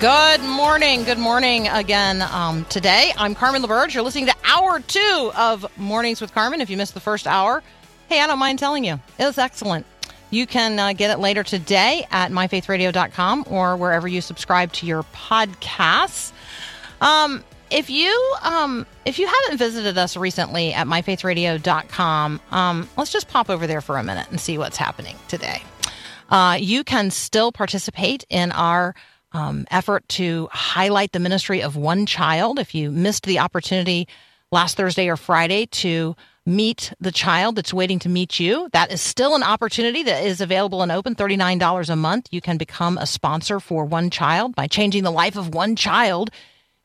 Good morning. Good morning again. Um, today, I'm Carmen LaBerge. You're listening to hour two of Mornings with Carmen. If you missed the first hour, hey, I don't mind telling you, it was excellent. You can uh, get it later today at myfaithradio.com or wherever you subscribe to your podcasts. Um, if you um, if you haven't visited us recently at myfaithradio.com, um, let's just pop over there for a minute and see what's happening today. Uh, you can still participate in our um, effort to highlight the ministry of one child. If you missed the opportunity last Thursday or Friday to meet the child that's waiting to meet you, that is still an opportunity that is available and open $39 a month. You can become a sponsor for one child by changing the life of one child.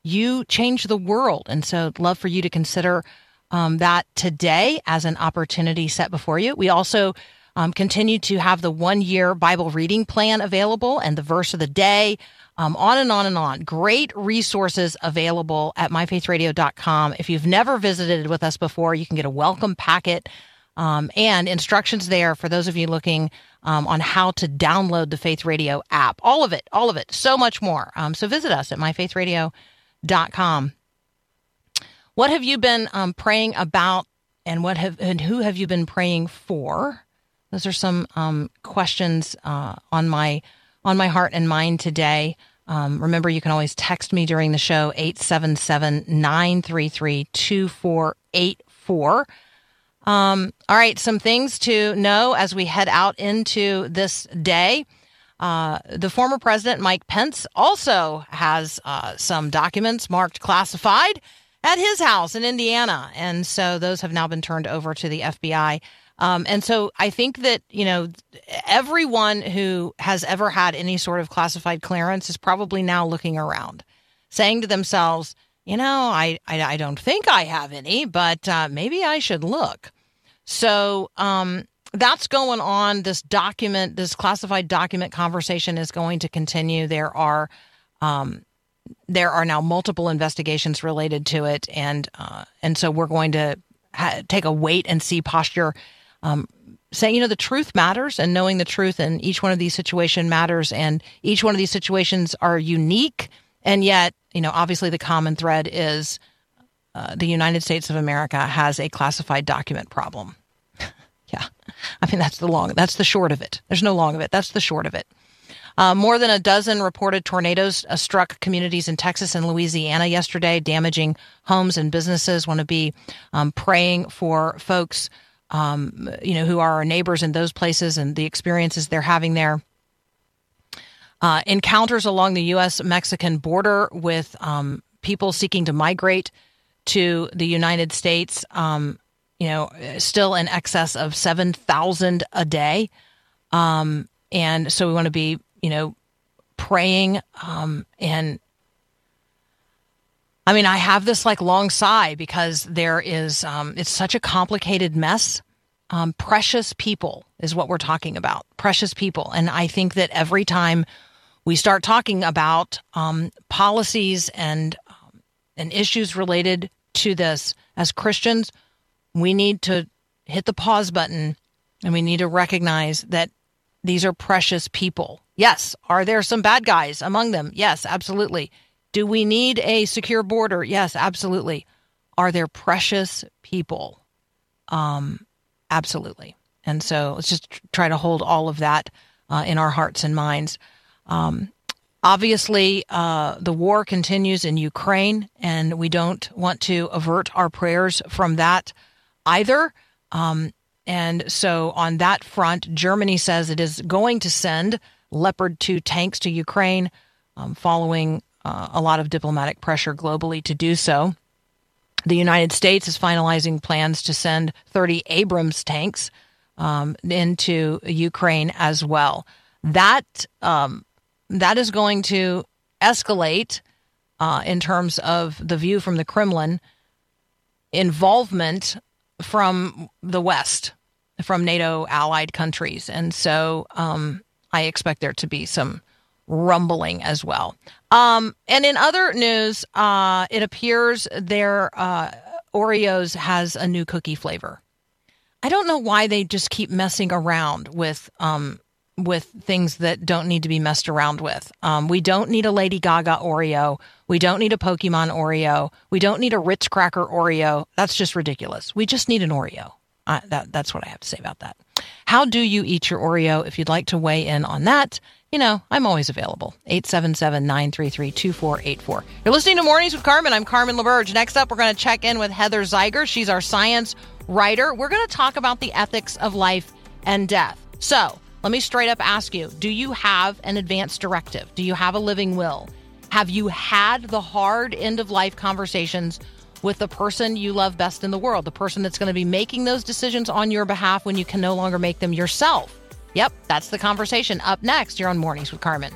You change the world. And so, I'd love for you to consider um, that today as an opportunity set before you. We also um, continue to have the one year Bible reading plan available and the verse of the day, um, on and on and on. Great resources available at myfaithradio.com. If you've never visited with us before, you can get a welcome packet um, and instructions there for those of you looking um, on how to download the Faith Radio app. All of it, all of it, so much more. Um, so visit us at myfaithradio.com. What have you been um, praying about, and what have and who have you been praying for? Those are some um, questions uh, on my on my heart and mind today. Um, remember, you can always text me during the show, 877 933 2484. Um, all right, some things to know as we head out into this day. Uh, the former president, Mike Pence, also has uh, some documents marked classified at his house in Indiana. And so those have now been turned over to the FBI. Um, and so I think that, you know, everyone who has ever had any sort of classified clearance is probably now looking around, saying to themselves, you know, I, I, I don't think I have any, but uh, maybe I should look. So um, that's going on. This document, this classified document conversation is going to continue. There are. Um, there are now multiple investigations related to it, and uh, and so we're going to ha- take a wait and see posture um, saying, you know, the truth matters and knowing the truth in each one of these situations matters. And each one of these situations are unique. And yet, you know, obviously the common thread is uh, the United States of America has a classified document problem. yeah. I mean, that's the long, that's the short of it. There's no long of it. That's the short of it. Uh, more than a dozen reported tornadoes uh, struck communities in Texas and Louisiana yesterday, damaging homes and businesses. Want to be um, praying for folks um, you know, who are our neighbors in those places and the experiences they're having there. Uh, encounters along the U.S. Mexican border with um, people seeking to migrate to the United States, um, you know, still in excess of 7,000 a day. Um, and so we want to be, you know, praying um, and I mean, I have this like long sigh because there is, um, it's such a complicated mess. Um, precious people is what we're talking about. Precious people. And I think that every time we start talking about um, policies and, um, and issues related to this as Christians, we need to hit the pause button and we need to recognize that these are precious people. Yes. Are there some bad guys among them? Yes, absolutely. Do we need a secure border? Yes, absolutely. Are there precious people? Um, absolutely. And so let's just try to hold all of that uh, in our hearts and minds. Um, obviously, uh, the war continues in Ukraine, and we don't want to avert our prayers from that either. Um, and so, on that front, Germany says it is going to send Leopard 2 tanks to Ukraine um, following uh, a lot of diplomatic pressure globally to do so. The United States is finalizing plans to send 30 Abrams tanks um, into Ukraine as well. That um, that is going to escalate uh, in terms of the view from the Kremlin involvement from the West, from NATO allied countries, and so um, I expect there to be some rumbling as well. Um, and in other news, uh, it appears their uh, Oreos has a new cookie flavor. I don't know why they just keep messing around with um, with things that don't need to be messed around with. Um, we don't need a Lady Gaga Oreo. We don't need a Pokemon Oreo. We don't need a Ritz Cracker Oreo. That's just ridiculous. We just need an Oreo. That, that's what I have to say about that. How do you eat your Oreo? If you'd like to weigh in on that, you know, I'm always available. 877 933 2484. You're listening to Mornings with Carmen. I'm Carmen LaBerge. Next up, we're going to check in with Heather Zeiger. She's our science writer. We're going to talk about the ethics of life and death. So let me straight up ask you do you have an advance directive? Do you have a living will? Have you had the hard end of life conversations with the person you love best in the world, the person that's going to be making those decisions on your behalf when you can no longer make them yourself? Yep, that's the conversation. Up next, you're on Mornings with Carmen.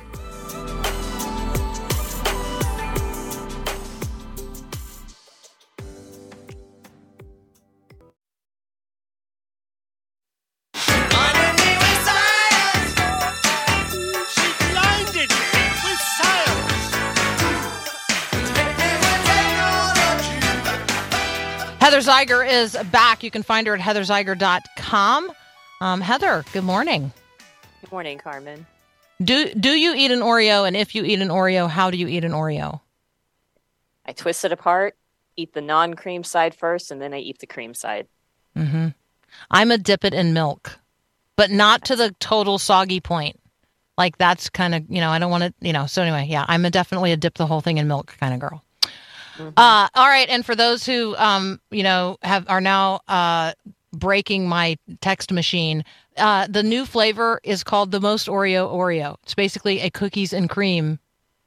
Heather Zeiger is back. You can find her at heatherzeiger.com. Um, Heather, good morning. Good morning, Carmen. Do do you eat an Oreo? And if you eat an Oreo, how do you eat an Oreo? I twist it apart, eat the non cream side first, and then I eat the cream side. Mm-hmm. I'm a dip it in milk, but not to the total soggy point. Like that's kind of you know I don't want to you know. So anyway, yeah, I'm a definitely a dip the whole thing in milk kind of girl. Uh, all right, and for those who um you know have are now uh breaking my text machine, uh, the new flavor is called the most Oreo Oreo. It's basically a cookies and cream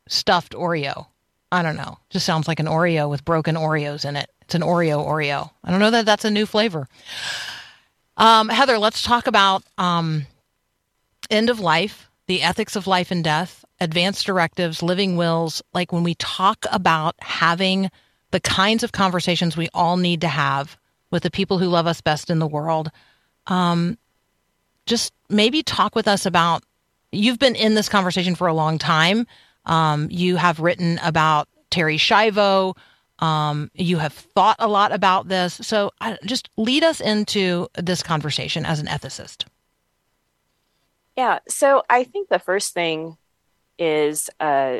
stuffed Oreo. I don't know. Just sounds like an Oreo with broken Oreos in it. It's an Oreo Oreo. I don't know that that's a new flavor. Um, Heather, let's talk about um, end of life, the ethics of life and death, advanced directives, living wills. Like when we talk about having the kinds of conversations we all need to have with the people who love us best in the world, um, just maybe talk with us about. You've been in this conversation for a long time. Um, you have written about Terri Schiavo. Um, you have thought a lot about this. So just lead us into this conversation as an ethicist. Yeah, so I think the first thing is uh,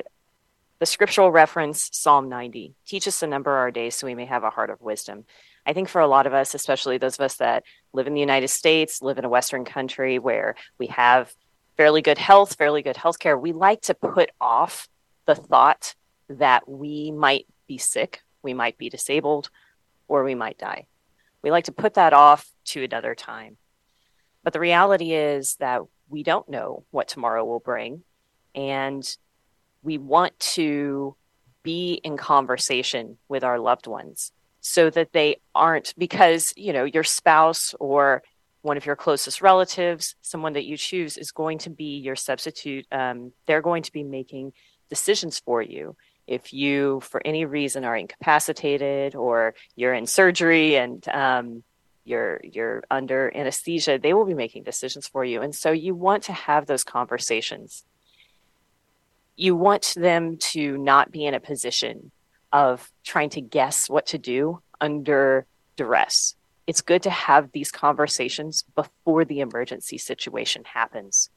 the scriptural reference, Psalm 90. Teach us to number of our days so we may have a heart of wisdom. I think for a lot of us, especially those of us that live in the United States, live in a Western country where we have fairly good health, fairly good healthcare, we like to put off the thought that we might be sick, we might be disabled, or we might die. We like to put that off to another time. But the reality is that we don't know what tomorrow will bring. And we want to be in conversation with our loved ones so that they aren't, because, you know, your spouse or one of your closest relatives, someone that you choose, is going to be your substitute. Um, they're going to be making decisions for you. If you, for any reason, are incapacitated or you're in surgery and um, you're you're under anesthesia, they will be making decisions for you. And so you want to have those conversations. You want them to not be in a position of trying to guess what to do under duress. It's good to have these conversations before the emergency situation happens.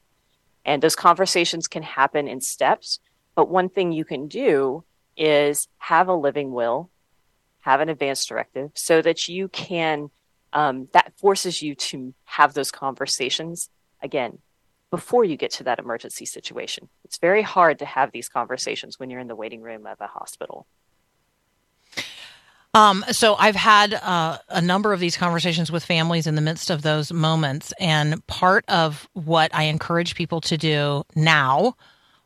And those conversations can happen in steps. But one thing you can do is have a living will, have an advance directive so that you can, um, that forces you to have those conversations again before you get to that emergency situation. It's very hard to have these conversations when you're in the waiting room of a hospital. Um, so I've had uh, a number of these conversations with families in the midst of those moments, and part of what I encourage people to do now,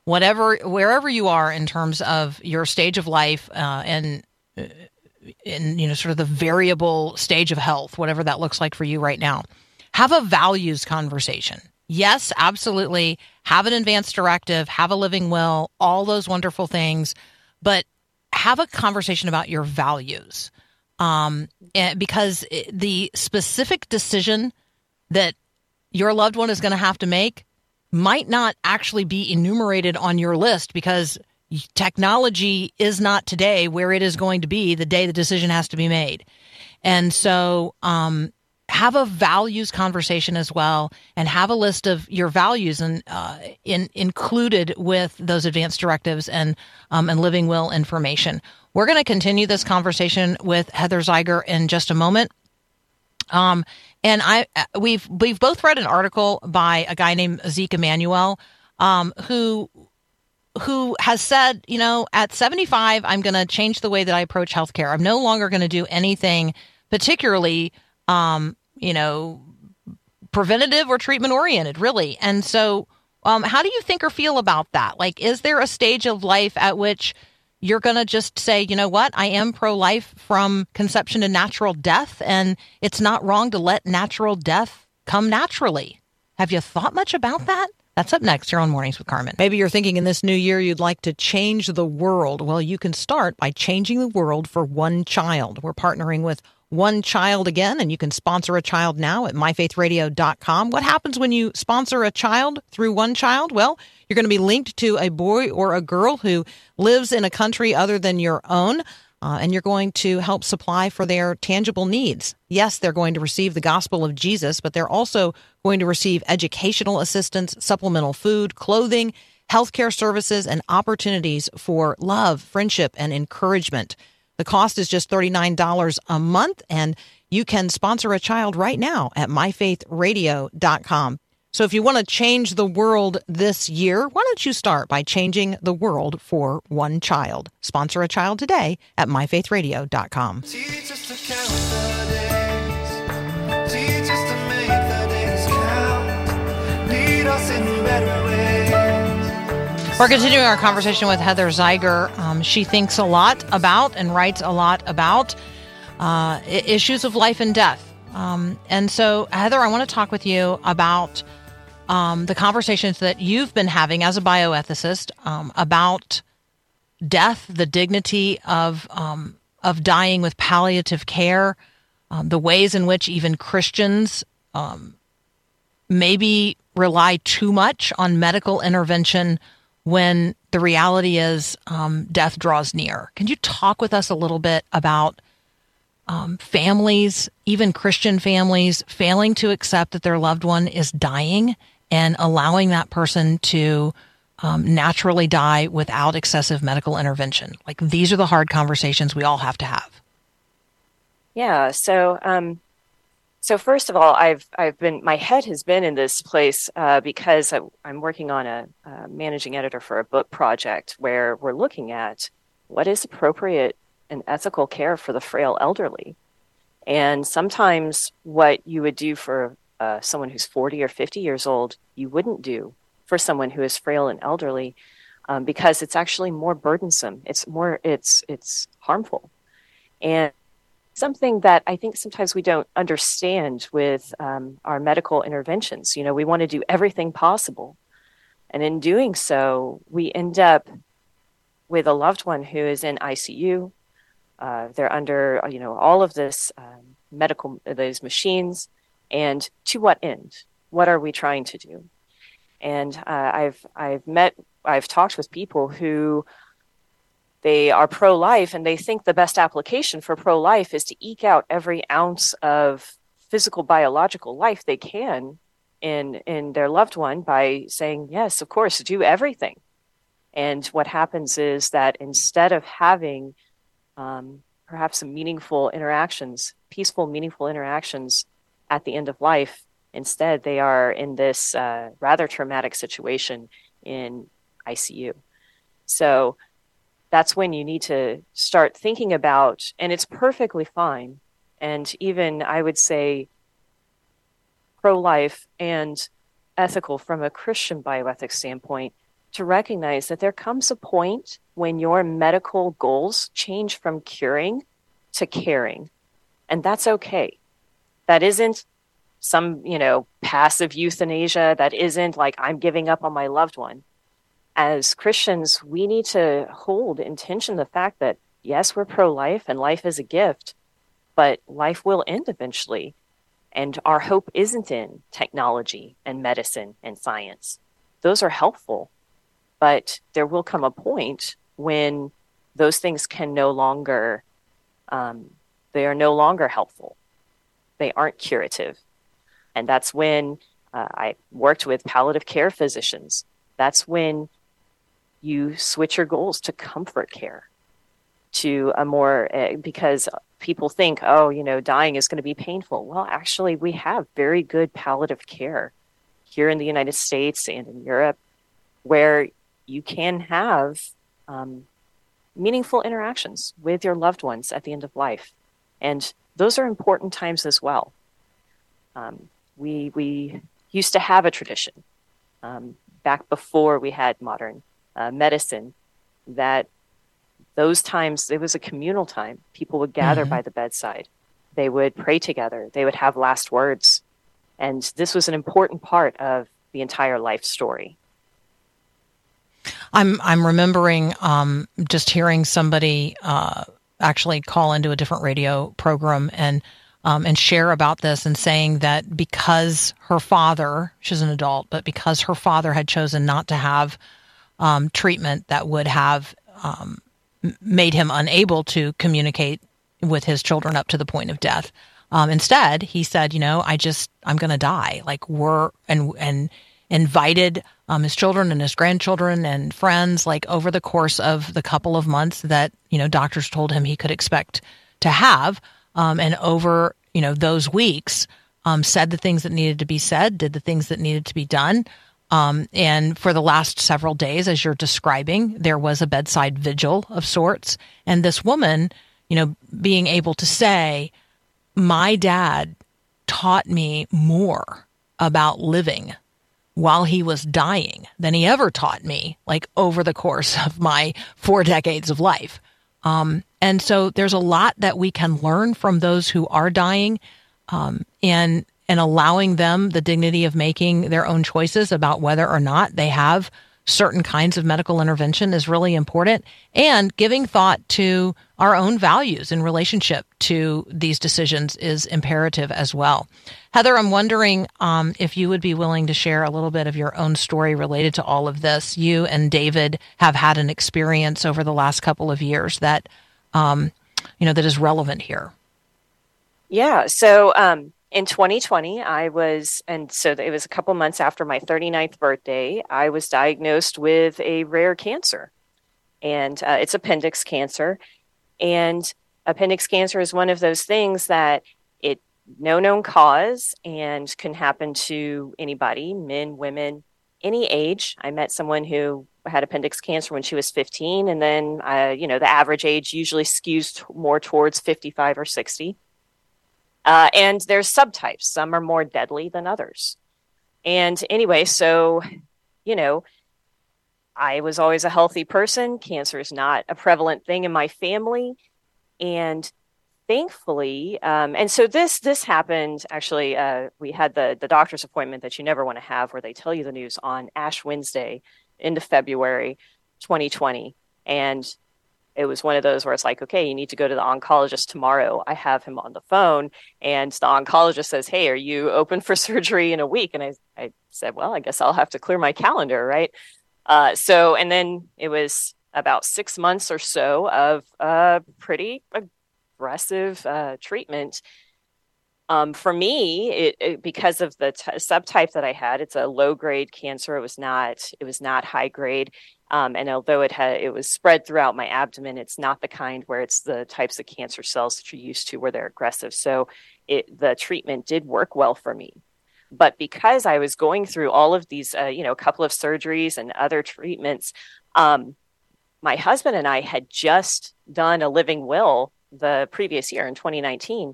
whatever, wherever you are in terms of your stage of life uh, and uh, in you know sort of the variable stage of health, whatever that looks like for you right now, have a values conversation. Yes, absolutely. Have an advance directive, have a living will, all those wonderful things, but have a conversation about your values. Um, because the specific decision that your loved one is going to have to make might not actually be enumerated on your list because technology is not today where it is going to be the day the decision has to be made. And so, um, have a values conversation as well and have a list of your values and uh, in, included with those advanced directives and um, and living will information. We're going to continue this conversation with Heather Zeiger in just a moment. Um, and I uh, we've we've both read an article by a guy named Zeke Emanuel, um, who who has said, you know, at 75, I'm going to change the way that I approach healthcare. I'm no longer going to do anything particularly, um, you know, preventative or treatment oriented, really. And so, um, how do you think or feel about that? Like, is there a stage of life at which you're going to just say, you know what, I am pro life from conception to natural death, and it's not wrong to let natural death come naturally. Have you thought much about that? That's up next here on Mornings with Carmen. Maybe you're thinking in this new year you'd like to change the world. Well, you can start by changing the world for one child. We're partnering with One Child again, and you can sponsor a child now at myfaithradio.com. What happens when you sponsor a child through One Child? Well, you're going to be linked to a boy or a girl who lives in a country other than your own. Uh, and you're going to help supply for their tangible needs. Yes, they're going to receive the gospel of Jesus, but they're also going to receive educational assistance, supplemental food, clothing, healthcare services, and opportunities for love, friendship, and encouragement. The cost is just $39 a month, and you can sponsor a child right now at myfaithradio.com. So if you want to change the world this year, why don't you start by changing the world for one child? Sponsor a child today at myfaithradio.com. Teach We're continuing our conversation with Heather Zeiger. Um, she thinks a lot about and writes a lot about uh, issues of life and death. Um, and so, Heather, I want to talk with you about um, the conversations that you've been having as a bioethicist um, about death, the dignity of um, of dying with palliative care, um, the ways in which even Christians maybe rely too much on medical intervention when the reality is um, death draws near. Can you talk with us a little bit about um, families, even Christian families, failing to accept that their loved one is dying and allowing that person to um, naturally die without excessive medical intervention? Like these are the hard conversations we all have to have. Yeah. So, um, so first of all, I've I've been my head has been in this place uh, because I, I'm working on a, uh managing editor for a book project where we're looking at what is appropriate and ethical care for the frail elderly, and sometimes what you would do for uh, someone who's 40 or 50 years old, you wouldn't do for someone who is frail and elderly, um, because it's actually more burdensome. It's more it's it's harmful, and something that I think sometimes we don't understand with um, our medical interventions. You know, we want to do everything possible. And in doing so, we end up with a loved one who is in ICU. Uh, they're under, you know, all of this um, medical, those machines. And to what end? What are we trying to do? And uh, I've, I've met, I've talked with people who they are pro life and they think the best application for pro life is to eke out every ounce of physical biological life they can in in their loved one by saying yes of course do everything. And what happens is that instead of having um, perhaps some meaningful interactions peaceful meaningful interactions at the end of life instead they are in this uh, rather traumatic situation in icu so that's when you need to start thinking about, and it's perfectly fine. And even I would say pro life and ethical from a Christian bioethics standpoint to recognize that there comes a point when your medical goals change from curing to caring. And that's okay. That isn't some, you know, passive euthanasia. That isn't like I'm giving up on my loved one. As Christians, we need to hold intention the fact that, yes, we're pro life and life is a gift, but life will end eventually. And our hope isn't in technology and medicine and science. Those are helpful, but there will come a point when those things can no longer, um, they are no longer helpful. They aren't curative. And that's when uh, I worked with palliative care physicians. That's when you switch your goals to comfort care, to a more, uh, because people think, oh, you know, dying is going to be painful. Well, actually, we have very good palliative care here in the United States and in Europe where you can have um, meaningful interactions with your loved ones at the end of life. And those are important times as well. Um, we, we used to have a tradition um, back before we had modern uh, medicine that those times it was a communal time. People would gather Mhm. by the bedside. They would pray together. They would have last words. And this was an important part of the entire life story. I'm I'm remembering um, just hearing somebody uh, actually call into a different radio program and um, and share about this and saying that because her father, she's an adult, but because her father had chosen not to have um, treatment that would have um, made him unable to communicate with his children up to the point of death. Um, instead, he said, "You know, I just I'm going to die. Like we're and and invited um, his children and his grandchildren and friends, like over the course of the couple of months that you know doctors told him he could expect to have, um, and over you know those weeks, um, said the things that needed to be said, did the things that needed to be done." Um, and for the last several days, as you're describing, there was a bedside vigil of sorts. And this woman, you know, being able to say, my dad taught me more about living while he was dying than he ever taught me, like over the course of my four decades of life. Um, and so there's a lot that we can learn from those who are dying, um, and and allowing them the dignity of making their own choices about whether or not they have certain kinds of medical intervention is really important and giving thought to our own values in relationship to these decisions is imperative as well. Heather i'm wondering um, if you would be willing to share a little bit of your own story related to all of this. You and david have had an experience over the last couple of years that um, you know that is relevant here. Yeah. So um, in 2020, I was, and so it was a couple months after my 39th birthday, I was diagnosed with a rare cancer. And uh, it's appendix cancer. And appendix cancer is one of those things that it no known cause and can happen to anybody, men, women, any age. I met someone who had appendix cancer when she was 15, and then uh, you know the average age usually skews t- more towards 55 or 60. Uh, and there's subtypes. Some are more deadly than others. And anyway, so, you know, I was always a healthy person. Cancer is not a prevalent thing in my family. And thankfully, um, and so this this happened actually. Uh, we had the the doctor's appointment that you never want to have, where they tell you the news on Ash Wednesday, into February, 2020, and it was one of those where it's like, okay, you need to go to the oncologist tomorrow. I have him on the phone, and the oncologist says, "Hey, are you open for surgery in a week?" And I, I said, "Well, I guess I'll have to clear my calendar, right?" Uh, so, and then it was about six months or so of uh, pretty aggressive uh, treatment. Um, for me, it, it because of the t- subtype that I had, it's a low grade cancer. It was not. It was not high grade. Um, and although it had it was spread throughout my abdomen, it's not the kind where it's the types of cancer cells that you're used to where they're aggressive. So it the treatment did work well for me. But because I was going through all of these, uh, you know, a couple of surgeries and other treatments, um, my husband and I had just done a living will the previous year in 2019.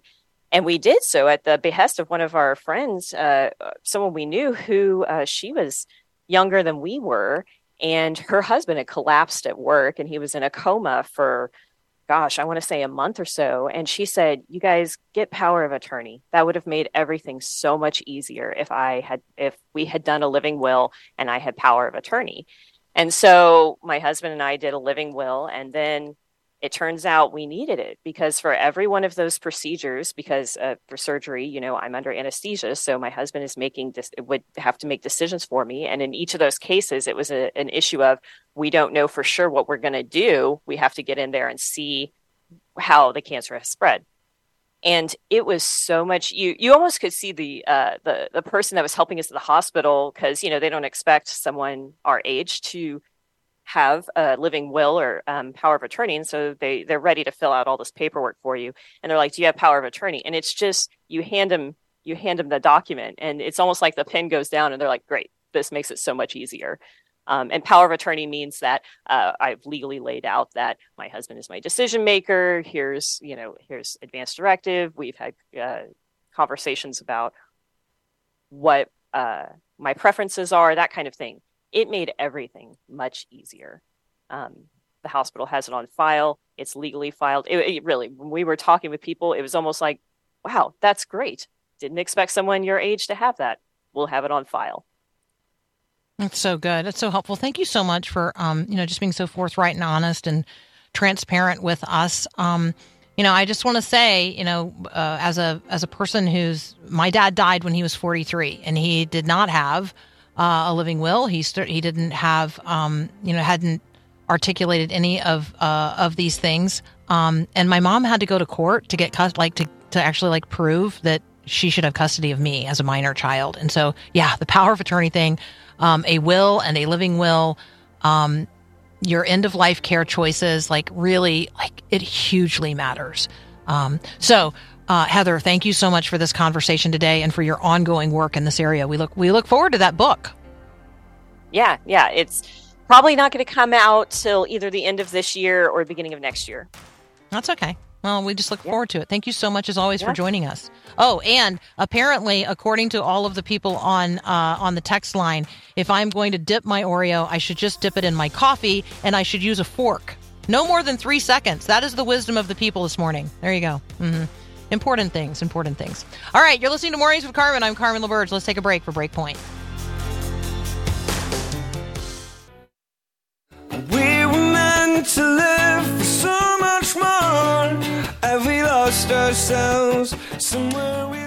And we did so at the behest of one of our friends, uh, someone we knew who uh, she was younger than we were and her husband had collapsed at work and he was in a coma for gosh, I want to say a month or so. And she said, You guys get power of attorney. That would have made everything so much easier if I had, if we had done a living will and I had power of attorney. And so my husband and I did a living will. And then it turns out we needed it because for every one of those procedures, because uh, for surgery, you know, I'm under anesthesia, so my husband is making this would have to make decisions for me, and in each of those cases, it was a, an issue of we don't know for sure what we're going to do. We have to get in there and see how the cancer has spread. And it was so much you you almost could see the uh, the the person that was helping us at the hospital because you know they don't expect someone our age to have a living will or um, power of attorney and so they they're ready to fill out all this paperwork for you. And they're like do you have power of attorney? And it's just you hand them you hand them the document and it's almost like the pen goes down and they're like great this makes it so much easier. Um, and power of attorney means that uh, i've legally laid out that my husband is my decision maker here's you know here's advance directive. We've had uh, conversations about what uh, my preferences are that kind of thing it made everything much easier. Um, the hospital has it on file. It's legally filed. It, it, really, when we were talking with people, it was almost like, wow, that's great. Didn't expect someone your age to have that. We'll have it on file. That's so good. That's so helpful. Thank you so much for, um, you know, just being so forthright and honest and transparent with us. Um, you know, I just want to say, you know, uh, as a as a person who's my dad died when he was 43, and he did not have uh, a living will. He st- he didn't have um, you know hadn't articulated any of uh, of these things. Um, and my mom had to go to court to get cus- like to to actually like prove that she should have custody of me as a minor child. And so yeah, the power of attorney thing, um, a will and a living will. Um, your end of life care choices, like really, like it hugely matters. Um, so uh, Heather, thank you so much for this conversation today and for your ongoing work in this area. We look we look forward to that book. Yeah, yeah, it's probably not going to come out till either the end of this year or the beginning of next year. That's okay. Well, we just look yeah. forward to it. Thank you so much, as always, yeah. for joining us. Oh, and apparently, according to all of the people on uh, on the text line, if I'm going to dip my Oreo, I should just dip it in my coffee, and I should use a fork. No more than three seconds. That is the wisdom of the people this morning. There you go. Mm-hmm. Important things, important things. All right, you're listening to Mornings with Carmen. I'm Carmen LaBerge. Let's take a break for Breakpoint. We were meant to live for so much more. Have we lost ourselves somewhere we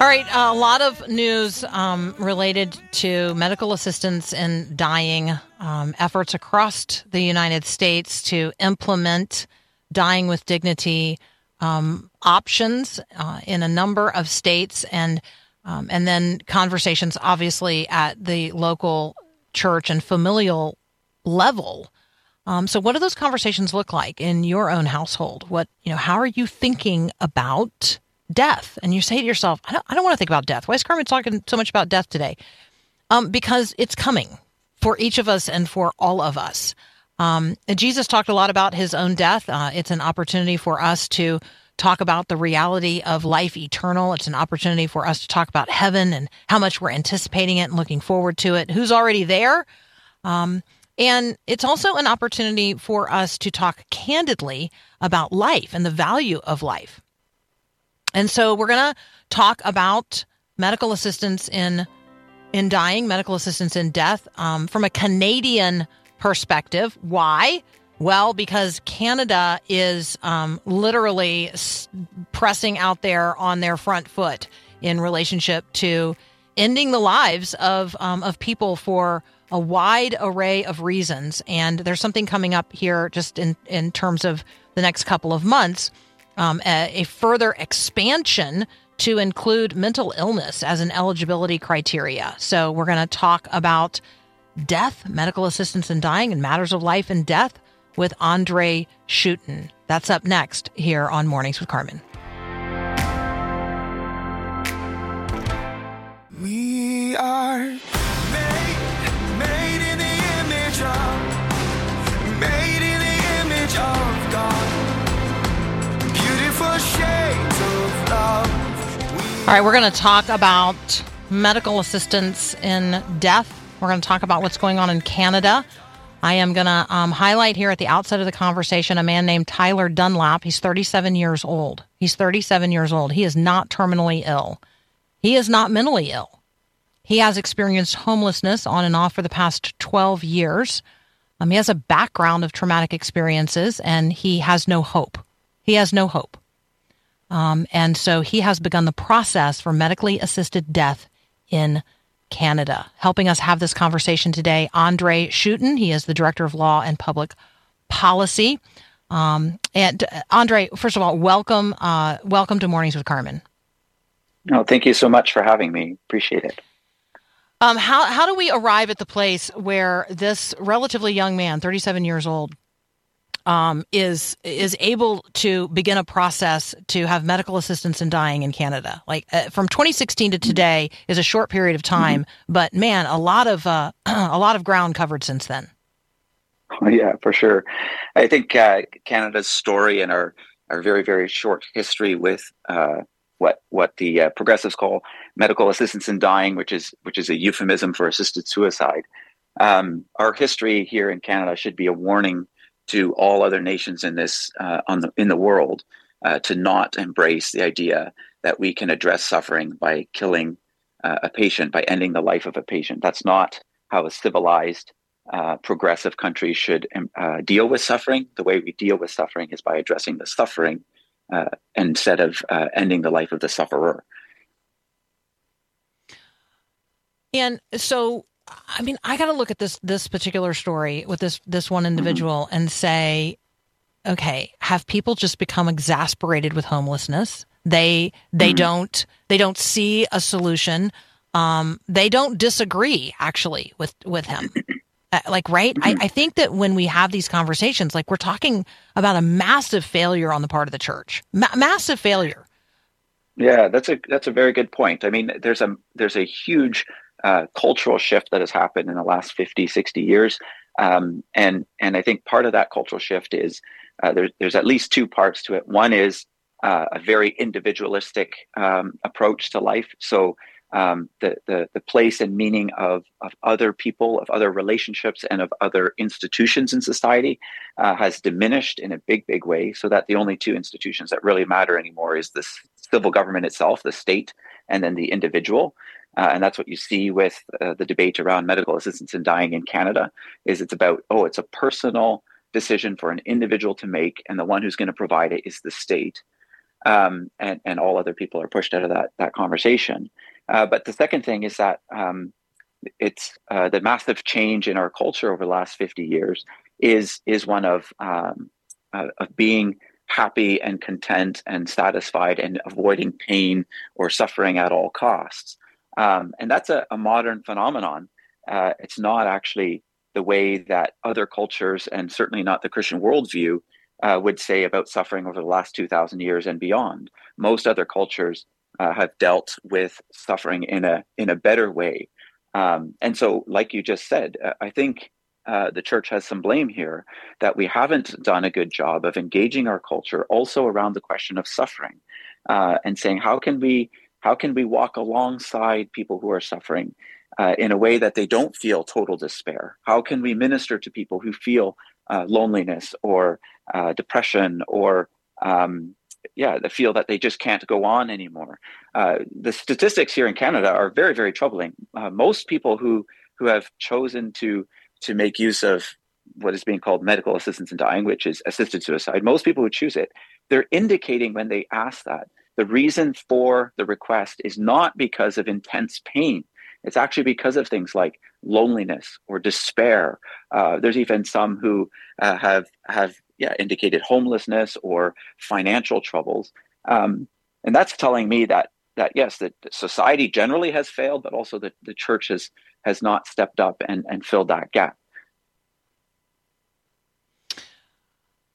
all right, a lot of news um, related to medical assistance in dying, um, efforts across the United States to implement dying with dignity um, options uh, in a number of states, and um, and then conversations, obviously, at the local church and familial level. Um, so, what do those conversations look like in your own household? What you know, how are you thinking about death? And you say to yourself, "I don't, I don't want to think about death." Why is Carmen talking so much about death today? Um, because it's coming for each of us and for all of us. Um, Jesus talked a lot about his own death. Uh, it's an opportunity for us to talk about the reality of life eternal. It's an opportunity for us to talk about heaven and how much we're anticipating it and looking forward to it. Who's already there? Um, and it's also an opportunity for us to talk candidly about life and the value of life. And so we're going to talk about medical assistance in in dying, medical assistance in death um, from a Canadian perspective. Why? Well, because Canada is um, literally pressing out there on their front foot in relationship to ending the lives of um, of people for a wide array of reasons. And there's something coming up here just in in terms of the next couple of months, um, a, a further expansion to include mental illness as an eligibility criteria. So we're going to talk about death, medical assistance in dying, and matters of life and death with Andre Schutten. That's up next here on Mornings with Carmen. We are made, made in the image of, made in the image of God. Beautiful shades of love. All right, we're going to talk about medical assistance in death We're going to talk about what's going on in Canada. I am going to um, highlight here at the outset of the conversation a man named Tyler Dunlap. He's 37 years old. He's 37 years old. He is not terminally ill. He is not mentally ill. He has experienced homelessness on and off for the past 12 years. Um, he has a background of traumatic experiences and he has no hope. He has no hope. Um, and so he has begun the process for medically assisted death in Canada. Helping us have this conversation today, Andre Schutten. He is the Director of Law and Public Policy. Um, and uh, Andre, first of all, welcome, uh, welcome to Mornings with Carmen. No, thank you so much for having me. Appreciate it. Um, how how do we arrive at the place where this relatively young man, 37 years old, um, is is able to begin a process to have medical assistance in dying in Canada? Like uh, from 2016 to today is a short period of time, mm-hmm. but man, a lot of uh, a lot of ground covered since then. Yeah, for sure. I think uh, Canada's story and our our very very short history with uh, what what the uh, progressives call medical assistance in dying, which is which is a euphemism for assisted suicide. Um, our history here in Canada should be a warning to all other nations in this uh, on the in the world uh, to not embrace the idea that we can address suffering by killing uh, a patient, by ending the life of a patient. That's not how a civilized, uh, progressive country should um, uh, deal with suffering. The way we deal with suffering is by addressing the suffering uh, instead of ending the life of the sufferer. And so, I mean, I got to look at this this particular story with this this one individual mm-hmm. and say, okay, have people just become exasperated with homelessness? They they mm-hmm. don't they don't see a solution. Um, they don't disagree actually with with him. Uh, like right mm-hmm. I, I think that when we have these conversations like we're talking about a massive failure on the part of the church Ma- massive failure yeah that's a that's a very good point i mean there's a there's a huge uh, cultural shift that has happened in the last 50, 60 years. Um, and, and I think part of that cultural shift is uh, there, there's at least two parts to it. One is uh, a very individualistic um, approach to life. So um, the, the, the place and meaning of, of other people, of other relationships, and of other institutions in society uh, has diminished in a big, big way. So that the only two institutions that really matter anymore is the civil government itself, the state, and then the individual. Uh, and that's what you see with uh, the debate around medical assistance in dying in Canada is it's about, oh, it's a personal decision for an individual to make, and the one who's going to provide it is the state. Um, and, and all other people are pushed out of that, that conversation. Uh, but the second thing is that um, it's uh, the massive change in our culture over the last 50 years is, is one of, um, uh, of being happy and content and satisfied and avoiding pain or suffering at all costs. Um, and that's a, a modern phenomenon. Uh, it's not actually the way that other cultures, and certainly not the Christian worldview, uh, would say about suffering over the last 2,000 years and beyond. Most other cultures uh, have dealt with suffering in a in a better way. Um, and so, like you just said, uh, I think uh, the church has some blame here that we haven't done a good job of engaging our culture also around the question of suffering uh, and saying how can we how can we walk alongside people who are suffering uh, in a way that they don't feel total despair? How can we minister to people who feel uh, loneliness or uh, depression or um, yeah, the feel that they just can't go on anymore. Uh, the statistics here in Canada are very, very troubling. Uh, most people who who have chosen to to make use of what is being called medical assistance in dying, which is assisted suicide, most people who choose it, they're indicating when they ask that the reason for the request is not because of intense pain. It's actually because of things like loneliness or despair. Uh, there's even some who uh, have have yeah indicated homelessness or financial troubles, um, and that's telling me that that yes, that society generally has failed, but also that the church has has not stepped up and and filled that gap.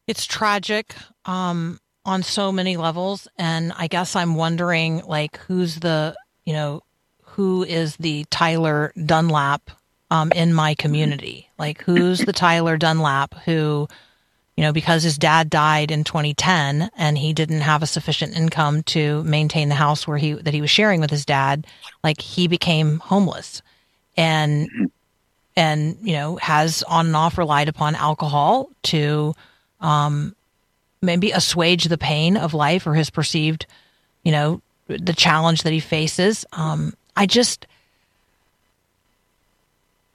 It's tragic. Um, on so many levels. And I guess I'm wondering, like, who's the, you know, who is the Tyler Dunlap um, in my community? Like, who's the Tyler Dunlap who, you know, because his dad died in 2010 and he didn't have a sufficient income to maintain the house where he that he was sharing with his dad, like he became homeless, and and you know has on and off relied upon alcohol to um, maybe assuage the pain of life or his perceived, you know, the challenge that he faces. Um, I just.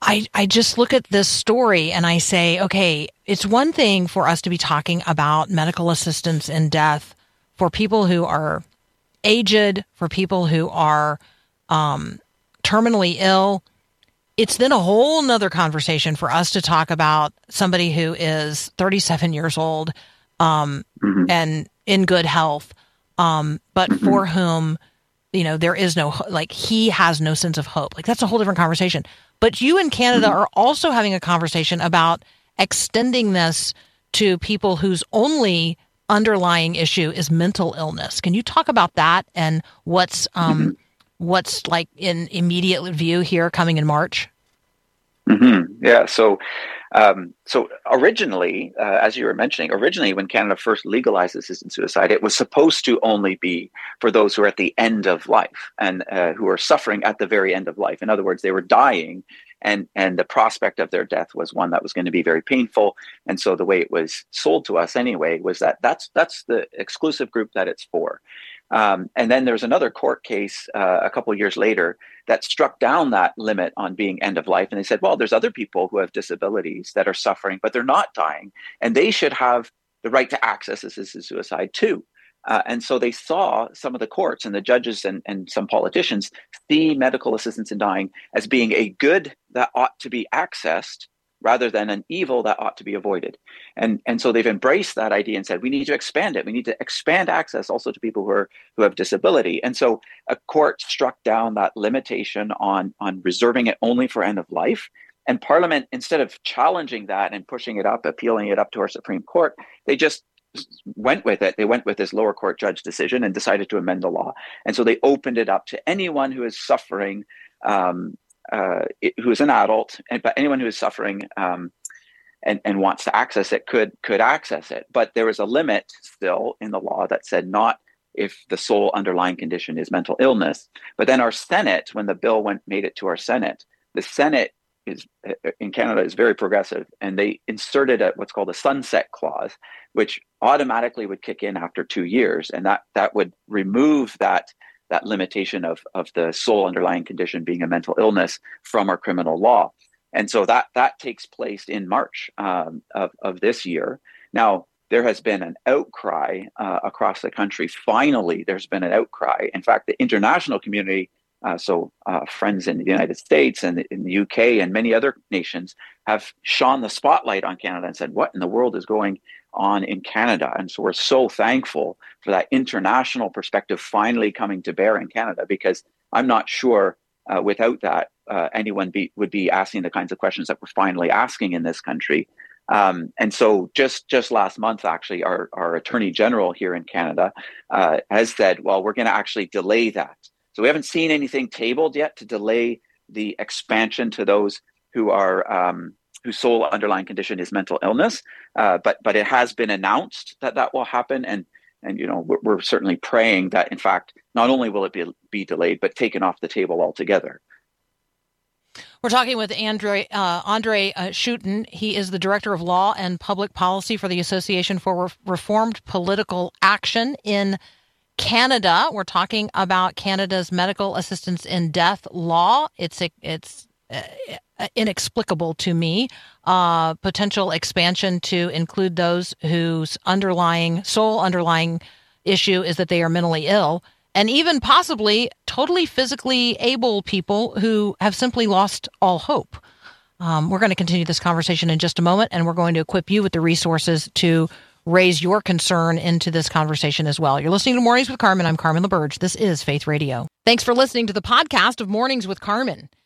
I, I just look at this story and I say, okay, it's one thing for us to be talking about medical assistance in death for people who are aged, for people who are um, terminally ill, it's then a whole nother conversation for us to talk about somebody who is 37 years old um, mm-hmm. and in good health, um, but mm-hmm. for whom, you know, there is no, like, he has no sense of hope. Like, that's a whole different conversation. But you in Canada mm-hmm. are also having a conversation about extending this to people whose only underlying issue is mental illness. Can you talk about that and what's, um, mm-hmm what's like in immediate view here coming in March? Mm-hmm. Yeah. So, um, so originally, uh, as you were mentioning, originally when Canada first legalized assisted suicide, it was supposed to only be for those who are at the end of life and uh, who are suffering at the very end of life. In other words, they were dying, and and the prospect of their death was one that was going to be very painful. And so the way it was sold to us anyway was that that's that's the exclusive group that it's for. Um, and then there's another court case uh, a couple years later that struck down that limit on being end of life. And they said, well, there's other people who have disabilities that are suffering, but they're not dying, and they should have the right to access assisted suicide too. Uh, and so they saw some of the courts and the judges and, and some politicians see medical assistance in dying as being a good that ought to be accessed rather than an evil that ought to be avoided. And, and so they've embraced that idea and said, we need to expand it. We need to expand access also to people who, are, who have disability. And so a court struck down that limitation on, on reserving it only for end of life. And Parliament, instead of challenging that and pushing it up, appealing it up to our Supreme Court, they just went with it. They went with this lower court judge decision and decided to amend the law. And so they opened it up to anyone who is suffering um, uh, who is an adult, and, but anyone who is suffering um, and, and wants to access it could could access it. But there was a limit still in the law that said not if the sole underlying condition is mental illness. But then our Senate, when the bill went made it to our Senate, the Senate is uh, in Canada is very progressive, and they inserted a, what's called a sunset clause, which automatically would kick in after two years, and that that would remove that that limitation of, of the sole underlying condition being a mental illness from our criminal law. And so that that takes place in March um, of, of this year. Now, there has been an outcry uh, across the country. Finally, there's been an outcry. In fact, the international community, uh, so uh, friends in the United States and in the UK and many other nations, have shone the spotlight on Canada and said, What in the world is going on in Canada. And so we're so thankful for that international perspective finally coming to bear in Canada because I'm not sure uh, without that uh, anyone be, would be asking the kinds of questions that we're finally asking in this country. Um, and so just just last month, actually, our, our attorney general here in Canada uh, has said, well, we're going to actually delay that. So we haven't seen anything tabled yet to delay the expansion to those who are um, whose sole underlying condition is mental illness. Uh, but but it has been announced that that will happen, and and you know we're, we're, certainly praying that in fact not only will it be be delayed, but taken off the table altogether. We're talking with Andre uh, Andre uh, Schutten. He is the director of law and public policy for the Association for Re- Reformed Political Action in Canada. We're talking about Canada's medical assistance in death law. It's a, it's uh, inexplicable to me. Uh, potential expansion to include those whose underlying sole underlying issue is that they are mentally ill, and even possibly totally physically able people who have simply lost all hope. Um, we're going to continue this conversation in just a moment, and we're going to equip you with the resources to raise your concern into this conversation as well. You're listening to Mornings with Carmen. I'm Carmen LaBerge. This is Faith Radio. Thanks for listening to the podcast of Mornings with Carmen.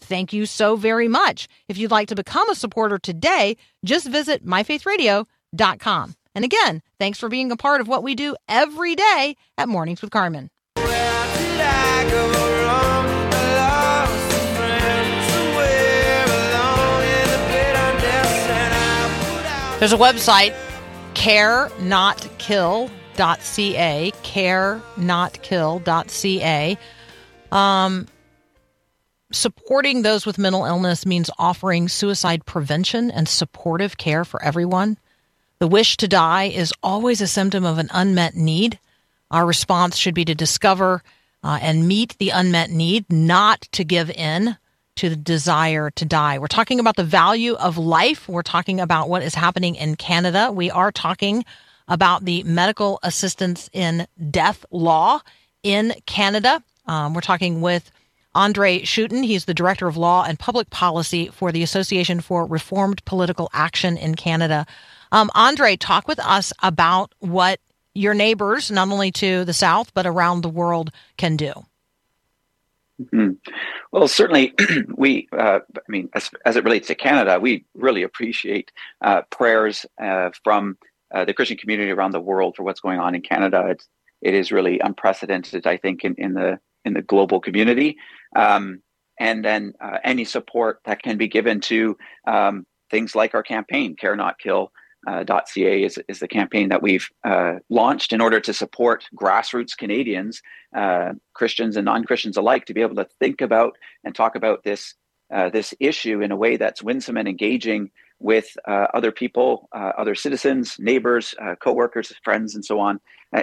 Thank you so very much. If you'd like to become a supporter today, just visit myfaithradio.com. And again, thanks for being a part of what we do every day at Mornings with Carmen. There's a website, carenotkill.ca, carenotkill.ca. Um, supporting those with mental illness means offering suicide prevention and supportive care for everyone. The wish to die is always a symptom of an unmet need. Our response should be to discover uh, and meet the unmet need, not to give in to the desire to die. We're talking about the value of life. We're talking about what is happening in Canada. We are talking about the medical assistance in death law in Canada. Um, we're talking with Andre Schutten. He's the Director of Law and Public Policy for the Association for Reformed Political Action in Canada. Um, Andre, talk with us about what your neighbors, not only to the south, but around the world, can do. Mhm. Well, certainly, we, uh, I mean, as, as it relates to Canada, we really appreciate uh, prayers uh, from uh, the Christian community around the world for what's going on in Canada. It's, it is really unprecedented, I think, in, in the in the global community. Um, and then uh, any support that can be given to um, things like our campaign, Care Not Kill. Uh, .ca is, is the campaign that we've uh, launched in order to support grassroots Canadians, uh, Christians and non-Christians alike, to be able to think about and talk about this uh, this issue in a way that's winsome and engaging with uh, other people, other citizens, neighbors, coworkers, friends, and so on,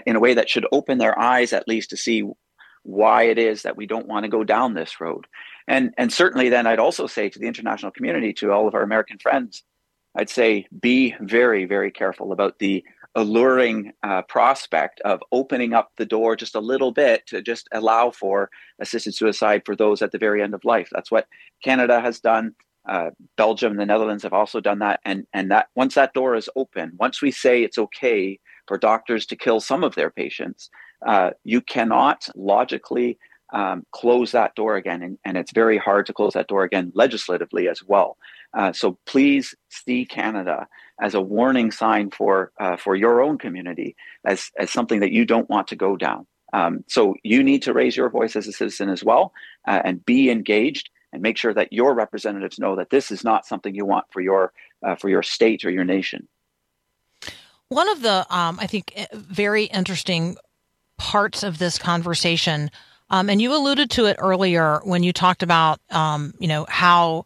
in a way that should open their eyes at least to see why it is that we don't want to go down this road. And and certainly, then I'd also say to the international community, to all of our American friends, I'd say be very, very careful about the alluring uh, prospect of opening up the door just a little bit to just allow for assisted suicide for those at the very end of life. That's what Canada has done. Uh, Belgium and the Netherlands have also done that. And, and that once that door is open, once we say it's okay for doctors to kill some of their patients, uh, you cannot logically um, close that door again. And, and it's very hard to close that door again legislatively as well. Uh, so please see Canada as a warning sign for uh, for your own community, as as something that you don't want to go down. Um, so you need to raise your voice as a citizen as well, uh, and be engaged, and make sure that your representatives know that this is not something you want for your uh, for your state or your nation. One of the, um, I think, eh, very interesting parts of this conversation, um, and you alluded to it earlier when you talked about, um, you know, how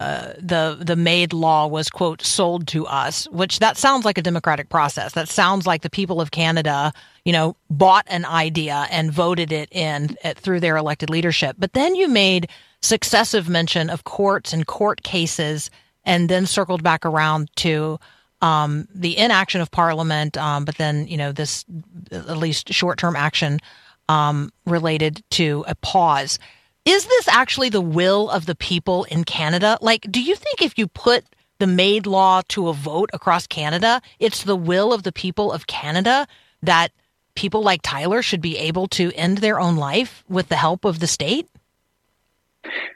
uh, the the MAID law was quote sold to us, which that sounds like a democratic process. That sounds like the people of Canada, you know, bought an idea and voted it in at, through their elected leadership. But then you made successive mention of courts and court cases, and then circled back around to um, the inaction of Parliament. Um, but then you know this at least short term action um, related to a pause is this actually the will of the people in Canada? Like, do you think if you put the MAID law to a vote across Canada, it's the will of the people of Canada that people like Tyler should be able to end their own life with the help of the state?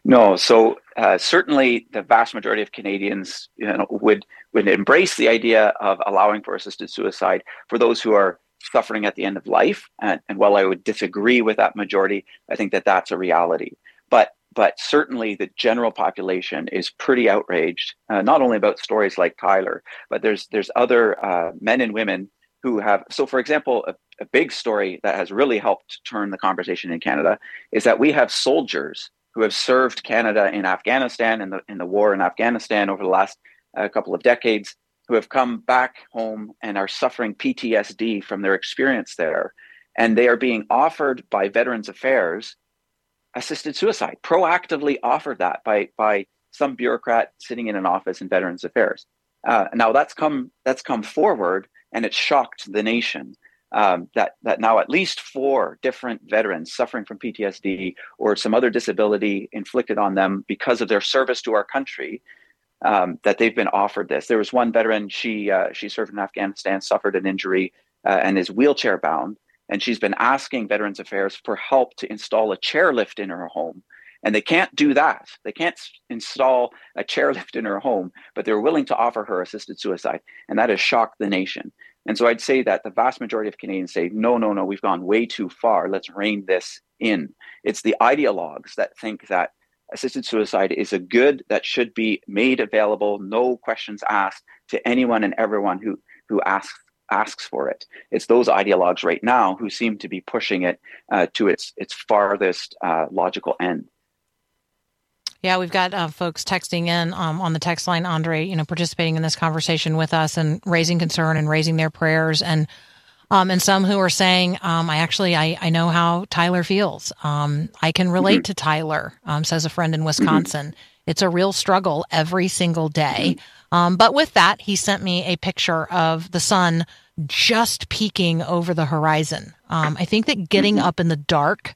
No, so uh, certainly the vast majority of Canadians you know, would would embrace the idea of allowing for assisted suicide for those who are suffering at the end of life. And, and while I would disagree with that majority, I think that that's a reality. But but certainly the general population is pretty outraged, uh, not only about stories like Tyler, but there's there's other uh, men and women who have. So, for example, a, a big story that has really helped turn the conversation in Canada is that we have soldiers who have served Canada in Afghanistan in the in the war in Afghanistan over the last uh, couple of decades who have come back home and are suffering PTSD from their experience there. And they are being offered by Veterans Affairs assisted suicide, proactively offered that by, by some bureaucrat sitting in an office in Veterans Affairs. Uh, now that's come that's come forward and it shocked the nation um, that that now at least four different veterans suffering from PTSD or some other disability inflicted on them because of their service to our country um, that they've been offered this. There was one veteran; she uh, she served in Afghanistan, suffered an injury, uh, and is wheelchair bound. And she's been asking Veterans Affairs for help to install a chairlift in her home. And they can't do that. They can't install a chairlift in her home, but they're willing to offer her assisted suicide. And that has shocked the nation. And so I'd say that the vast majority of Canadians say, no, no, no, we've gone way too far. Let's rein this in. It's the ideologues that think that assisted suicide is a good that should be made available, no questions asked to anyone and everyone who who asks asks for it. It's those ideologues right now who seem to be pushing it uh, to its its farthest uh, logical end. Yeah, we've got uh, folks texting in um, on the text line, Andre, you know, participating in this conversation with us and raising concern and raising their prayers. And um, and some who are saying, um, I actually, I, I know how Tyler feels. Um, I can relate mm-hmm. to Tyler, um, says a friend in mm-hmm. Wisconsin. Mm-hmm. It's a real struggle every single day. Mm-hmm. Um, but with that, he sent me a picture of the sun just peeking over the horizon. Um, I think that getting mm-hmm. up in the dark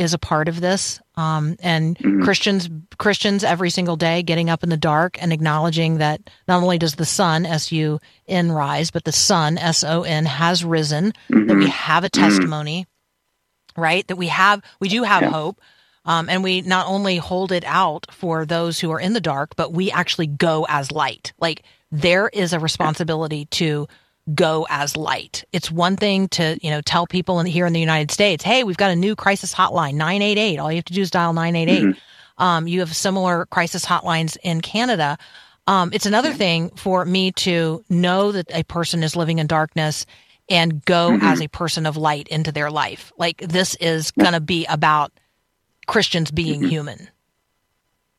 is a part of this. Um, and mm-hmm. Christians, Christians every single day getting up in the dark and acknowledging that not only does the sun, S U N rise, but the sun, S O N, has risen, mm-hmm. that we mm-hmm. have a mm-hmm. testimony, mm-hmm. right? That we have, we do have yeah. hope. Um, and we not only hold it out for those who are in the dark, but we actually go as light. Like there is a responsibility to go as light. It's one thing to, you know, tell people in, here in the United States, hey, we've got a new crisis hotline, 988. All you have to do is dial 988. Mm-hmm. Um, you have similar crisis hotlines in Canada. Um, it's another thing for me to know that a person is living in darkness and go mm-hmm. as a person of light into their life. Like this is going to be about Christians being mm-hmm. human.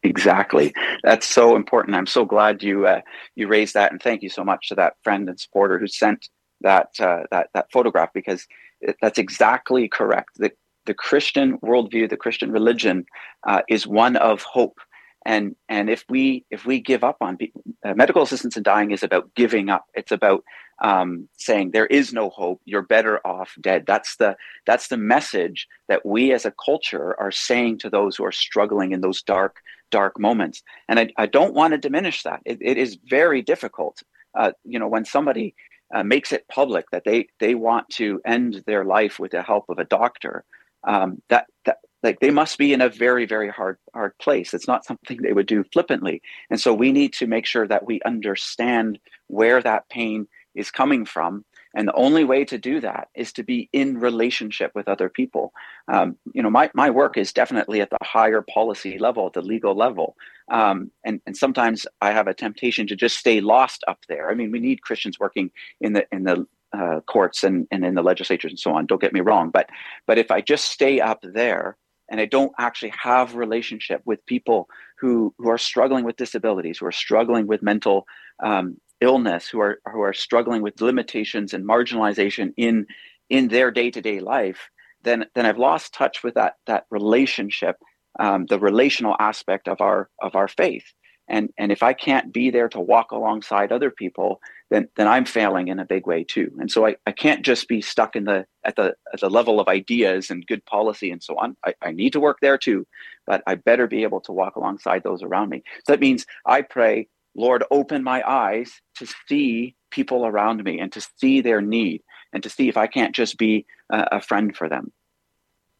Exactly. That's so important. I'm so glad you uh, you raised that, and thank you so much to that friend and supporter who sent that uh, that that photograph because it, that's exactly correct. The the Christian worldview, the Christian religion, uh, is one of hope. And and if we if we give up on uh, medical assistance in dying is about giving up. It's about um, saying there is no hope. You're better off dead. That's the that's the message that we as a culture are saying to those who are struggling in those dark dark moments. And I, I don't want to diminish that. it, it is very difficult. Uh, you know, when somebody uh, makes it public that they they want to end their life with the help of a doctor, um, that that like they must be in a very very hard hard place. It's not something they would do flippantly. And so we need to make sure that we understand where that pain is coming from and the only way to do that is to be in relationship with other people. Um, you know, my, my work is definitely at the higher policy level, at the legal level. Um, and, and sometimes I have a temptation to just stay lost up there. I mean, we need Christians working in the, in the uh, courts and, and in the legislatures and so on. Don't get me wrong. But, but if I just stay up there and I don't actually have relationship with people who, who are struggling with disabilities, who are struggling with mental um, illness who are who are struggling with limitations and marginalization in in their day-to-day life then then i've lost touch with that that relationship um, the relational aspect of our of our faith. And and if i can't be there to walk alongside other people then then i'm failing in a big way too. And so i, I can't just be stuck in the at the at the level of ideas and good policy and so on. I, I need to work there too but i better be able to walk alongside those around me. So that means i pray Lord, open my eyes to see people around me and to see their need and to see if I can't just be a, a friend for them.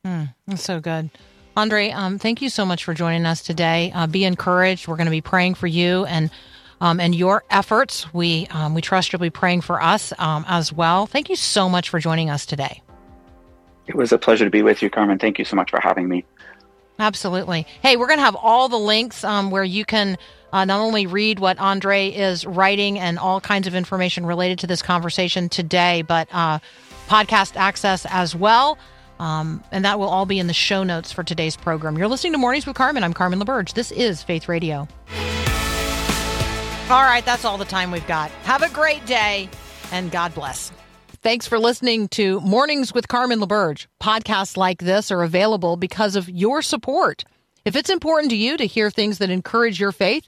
Mm, that's so good. Andre, um, thank you so much for joining us today. Uh, be encouraged. We're going to be praying for you and um, and your efforts. We um, we trust you'll be praying for us um, as well. Thank you so much for joining us today. It was a pleasure to be with you, Carmen. Thank you so much for having me. Absolutely. Hey, we're going to have all the links um, where you can uh, not only read what Andre is writing and all kinds of information related to this conversation today, but uh, podcast access as well. Um, and that will all be in the show notes for today's program. You're listening to Mornings with Carmen. I'm Carmen LaBerge. This is Faith Radio. All right, that's all the time we've got. Have a great day and God bless. Thanks for listening to Mornings with Carmen LaBerge. Podcasts like this are available because of your support. If it's important to you to hear things that encourage your faith,